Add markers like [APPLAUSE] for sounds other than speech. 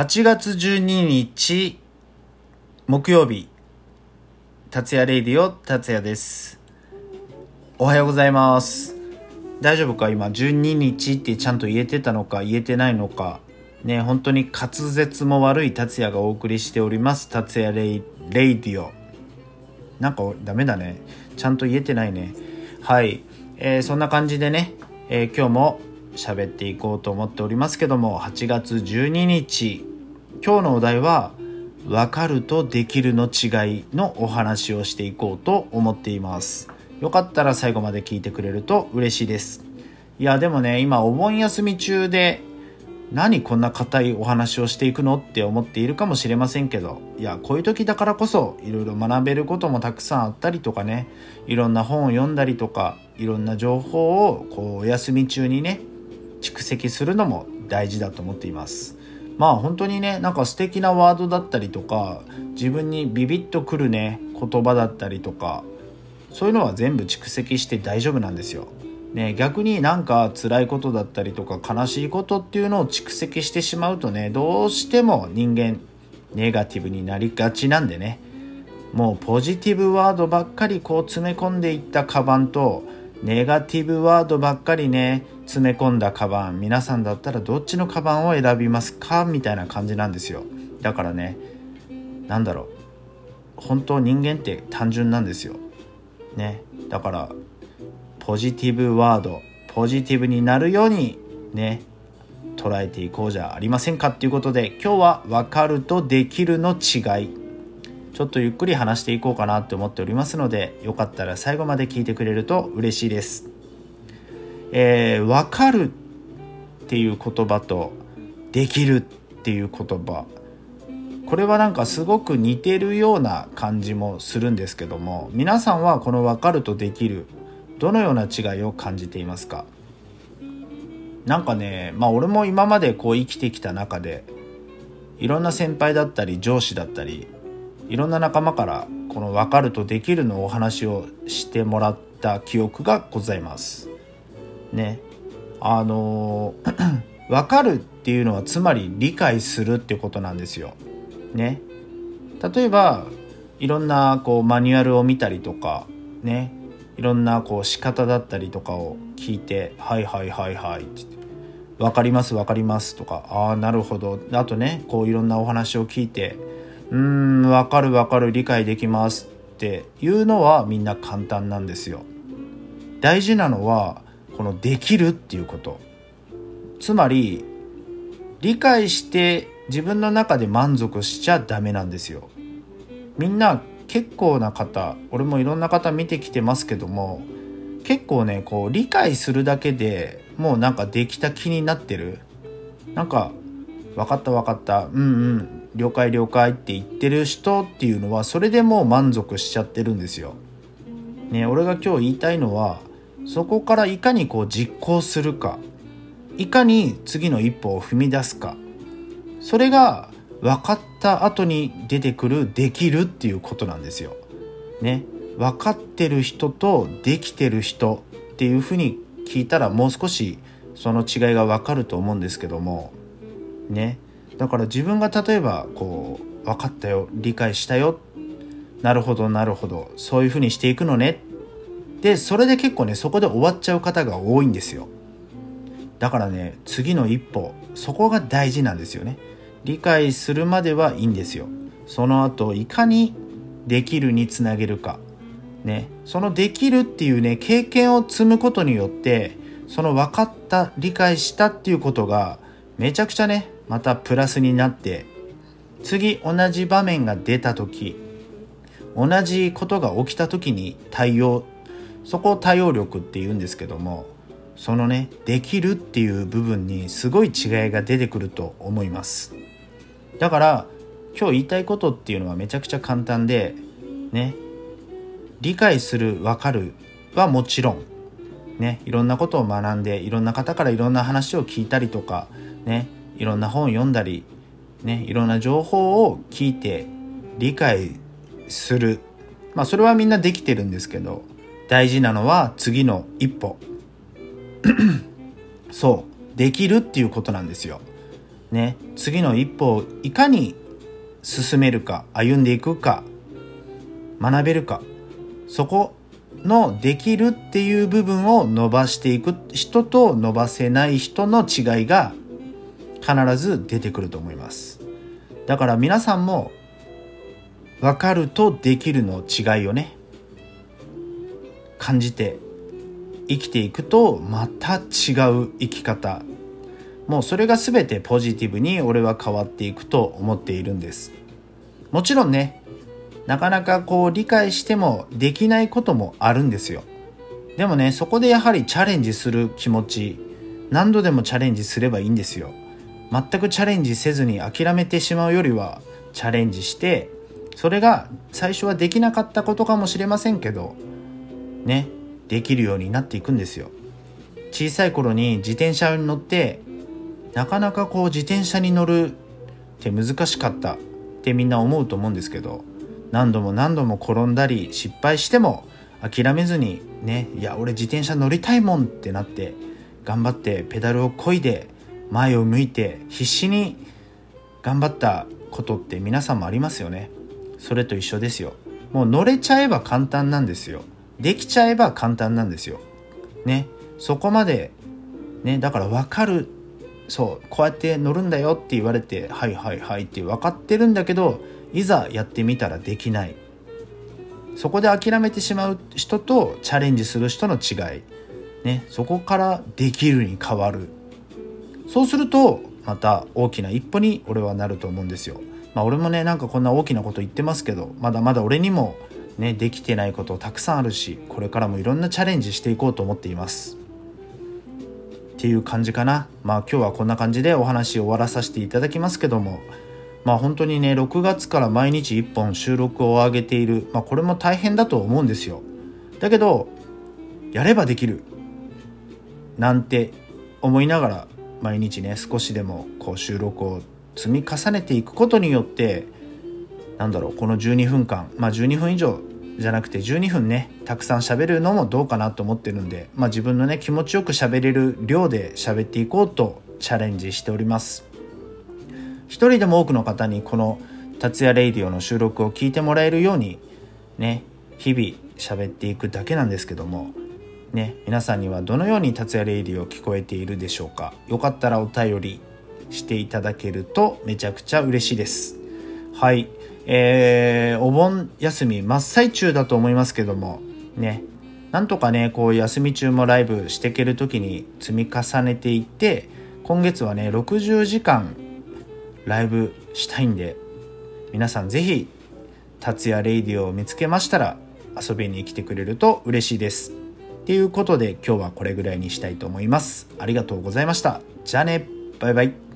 8月12日木曜日達也レイディオ達也です。おはようございます。大丈夫か？今12日ってちゃんと言えてたのか言えてないのか。ね本当に滑舌も悪い達也がお送りしております。達也レイ radio。なんかダメだね。ちゃんと言えてないね。はい、えー、そんな感じでね、えー、今日も喋っていこうと思っておりますけども8月12日今日のお題は「分かるとできるの違い」のお話をしていこうと思っています。よかったら最後まで聞いてくれると嬉しいです。いやでもね今お盆休み中で何こんな硬いお話をしていくのって思っているかもしれませんけど。いやこういう時だからこそいろいろ学べることもたくさんあったりとかね。いろんな本を読んだりとかいろんな情報をこうお休み中にね蓄積するのも大事だと思っています。まあ本当にねなんか素敵なワードだったりとか自分にビビッとくるね言葉だったりとかそういうのは全部蓄積して大丈夫なんですよ。ね、逆になんか辛いことだったりとか悲しいことっていうのを蓄積してしまうとねどうしても人間ネガティブになりがちなんでねもうポジティブワードばっかりこう詰め込んでいったカバンとネガティブワードばっかりね詰め込んだカバン皆さんだったらどっちのカバンを選びますか？みたいな感じなんですよ。だからね何だろう。本当人間って単純なんですよ。ね。だからポジティブワードポジティブになるようにね捉えていこうじゃありませんかっていうことで今日は分かるとできるの違い。ちょっとゆっくり話していこうかなって思っておりますのでよかったら最後まで聞いてくれると嬉しいです。えー、分かるっていう言葉とできるっていう言葉。これはなんかすごく似てるような感じもするんですけども皆さんはこの分かるとできるどのような違いを感じていますか？なんかねまあ俺も今までこう生きてきた中でいろんな先輩だったり上司だったりいろんな仲間からこの分かるとできるのお話をしてもらった記憶がございます。ねあの分 [CLEARS THROAT] かるっていうのはつまり理解するってことなんですよ。ね例えばいろんなこうマニュアルを見たりとかねいろんなこう仕方だったりとかを聞いて「はいはいはいはい」って「分かります分かります」とか「ああなるほど」あとねこういろんなお話を聞いて「うん分かる分かる理解できます」っていうのはみんな簡単なんですよ。大事なのはこのできるっていうこと。つまり理解して自分の中で満足しちゃダメなんですよ。みんな結構な方俺もいろんな方見てきてますけども結構ねこう理解するだけでもうなんかできた気になってる。なんか分かった分かった。うんうん。了解了解って言ってる人っていうのはそれでもう満足しちゃってるんですよ。ね俺が今日言いたいのはそこからいかにこう実行するか。いかに次の一歩を踏み出すか。それが分かった後に出てくるできるっていうことなんですよ。ね。分かってる人とできてる人っていうふうに聞いたらもう少しその違いが分かると思うんですけども。ね。だから自分が例えばこう分かったよ理解したよ。なるほどなるほど。そういうふうにしていくのね。でそれで結構ねそこで終わっちゃう方が多いんですよ。だからね次の一歩そこが大事なんですよね。理解するまではいいんですよ。その後いかにできるにつなげるか。ね。そのできるっていうね経験を積むことによってその分かった理解したっていうことがめちゃくちゃねまたプラスになって次同じ場面が出た時同じことが起きた時に対応そこを対応力って言うんですけどもそのねできるっていう部分にすごい違いが出てくると思います。だから今日言いたいことっていうのはめちゃくちゃ簡単でね理解する分かるはもちろんねいろんなことを学んでいろんな方からいろんな話を聞いたりとかねいろんな本を読んだりねいろんな情報を聞いて理解する。まあそれはみんなできてるんですけど大事なのは次の一歩。[CLEARS THROAT] そう。できるっていうことなんですよ。ね。次の一歩をいかに進めるか歩んでいくか学べるか。そこのできるっていう部分を伸ばしていく人と伸ばせない人の違いが必ず出てくると思います。だから皆さんも分かるとできるの違いをね感じて生きていくとまた違う生き方。もうそれが全てポジティブに俺は変わっていくと思っているんです。もちろんねなかなかこう理解してもできないこともあるんですよ。でもねそこでやはりチャレンジする気持ち何度でもチャレンジすればいいんですよ。全くチャレンジせずに諦めてしまうよりはチャレンジしてそれが最初はできなかったことかもしれませんけどねできるようになっていくんですよ。小さい頃に自転車に乗ってなかなかこう自転車に乗るって難しかったってみんな思うと思うんですけど何度も何度も転んだり失敗しても諦めずにねいや俺自転車乗りたいもんってなって頑張ってペダルをこいで前を向いて必死に頑張ったことって皆さんもありますよね。それと一緒ですよ。もう乗れちゃえば簡単なんですよ。できちゃえば簡単なんですよ。ね。そこまでねだから分かる。そうこうやって乗るんだよって言われてはいはいはいって分かってるんだけどいざやってみたらできない。そこで諦めてしまう人とチャレンジする人の違い、ね、そこからできるに変わる。そうするとまた大きな一歩に俺はなると思うんですよ。まあ俺もねなんかこんな大きなこと言ってますけどまだまだ俺にもねできてないことたくさんあるしこれからもいろんなチャレンジしていこうと思っています。っていう感じかな。まあ今日はこんな感じでお話終わらさせていただきますけどもまあ本当にね6月から毎日1本収録を上げている、まあ、これも大変だと思うんですよだけどやればできるなんて思いながら毎日ね少しでもこう収録を積み重ねていくことによってなんだろうこの12分間。まあ12分以上じゃなくて12分ねたくさん喋るのもどうかなと思ってるんで、まあ、自分のね気持ちよく喋れる量で喋っていこうとチャレンジしております。一人でも多くの方にこの達也レイディオの収録を聞いてもらえるようにね日々喋っていくだけなんですけどもね皆さんにはどのように達也レイディオ聞こえているでしょうか。よかったらお便りしていただけるとめちゃくちゃ嬉しいです。はい。えー、お盆休み真っ最中だと思いますけどもね。なんとかねこう休み中もライブしていける時に積み重ねていって今月はね60時間ライブしたいんで皆さん是非達也レイディオを見つけましたら遊びに来てくれると嬉しいです。っていうことで今日はこれぐらいにしたいと思います。ありがとうございました。じゃあね。バイバイ。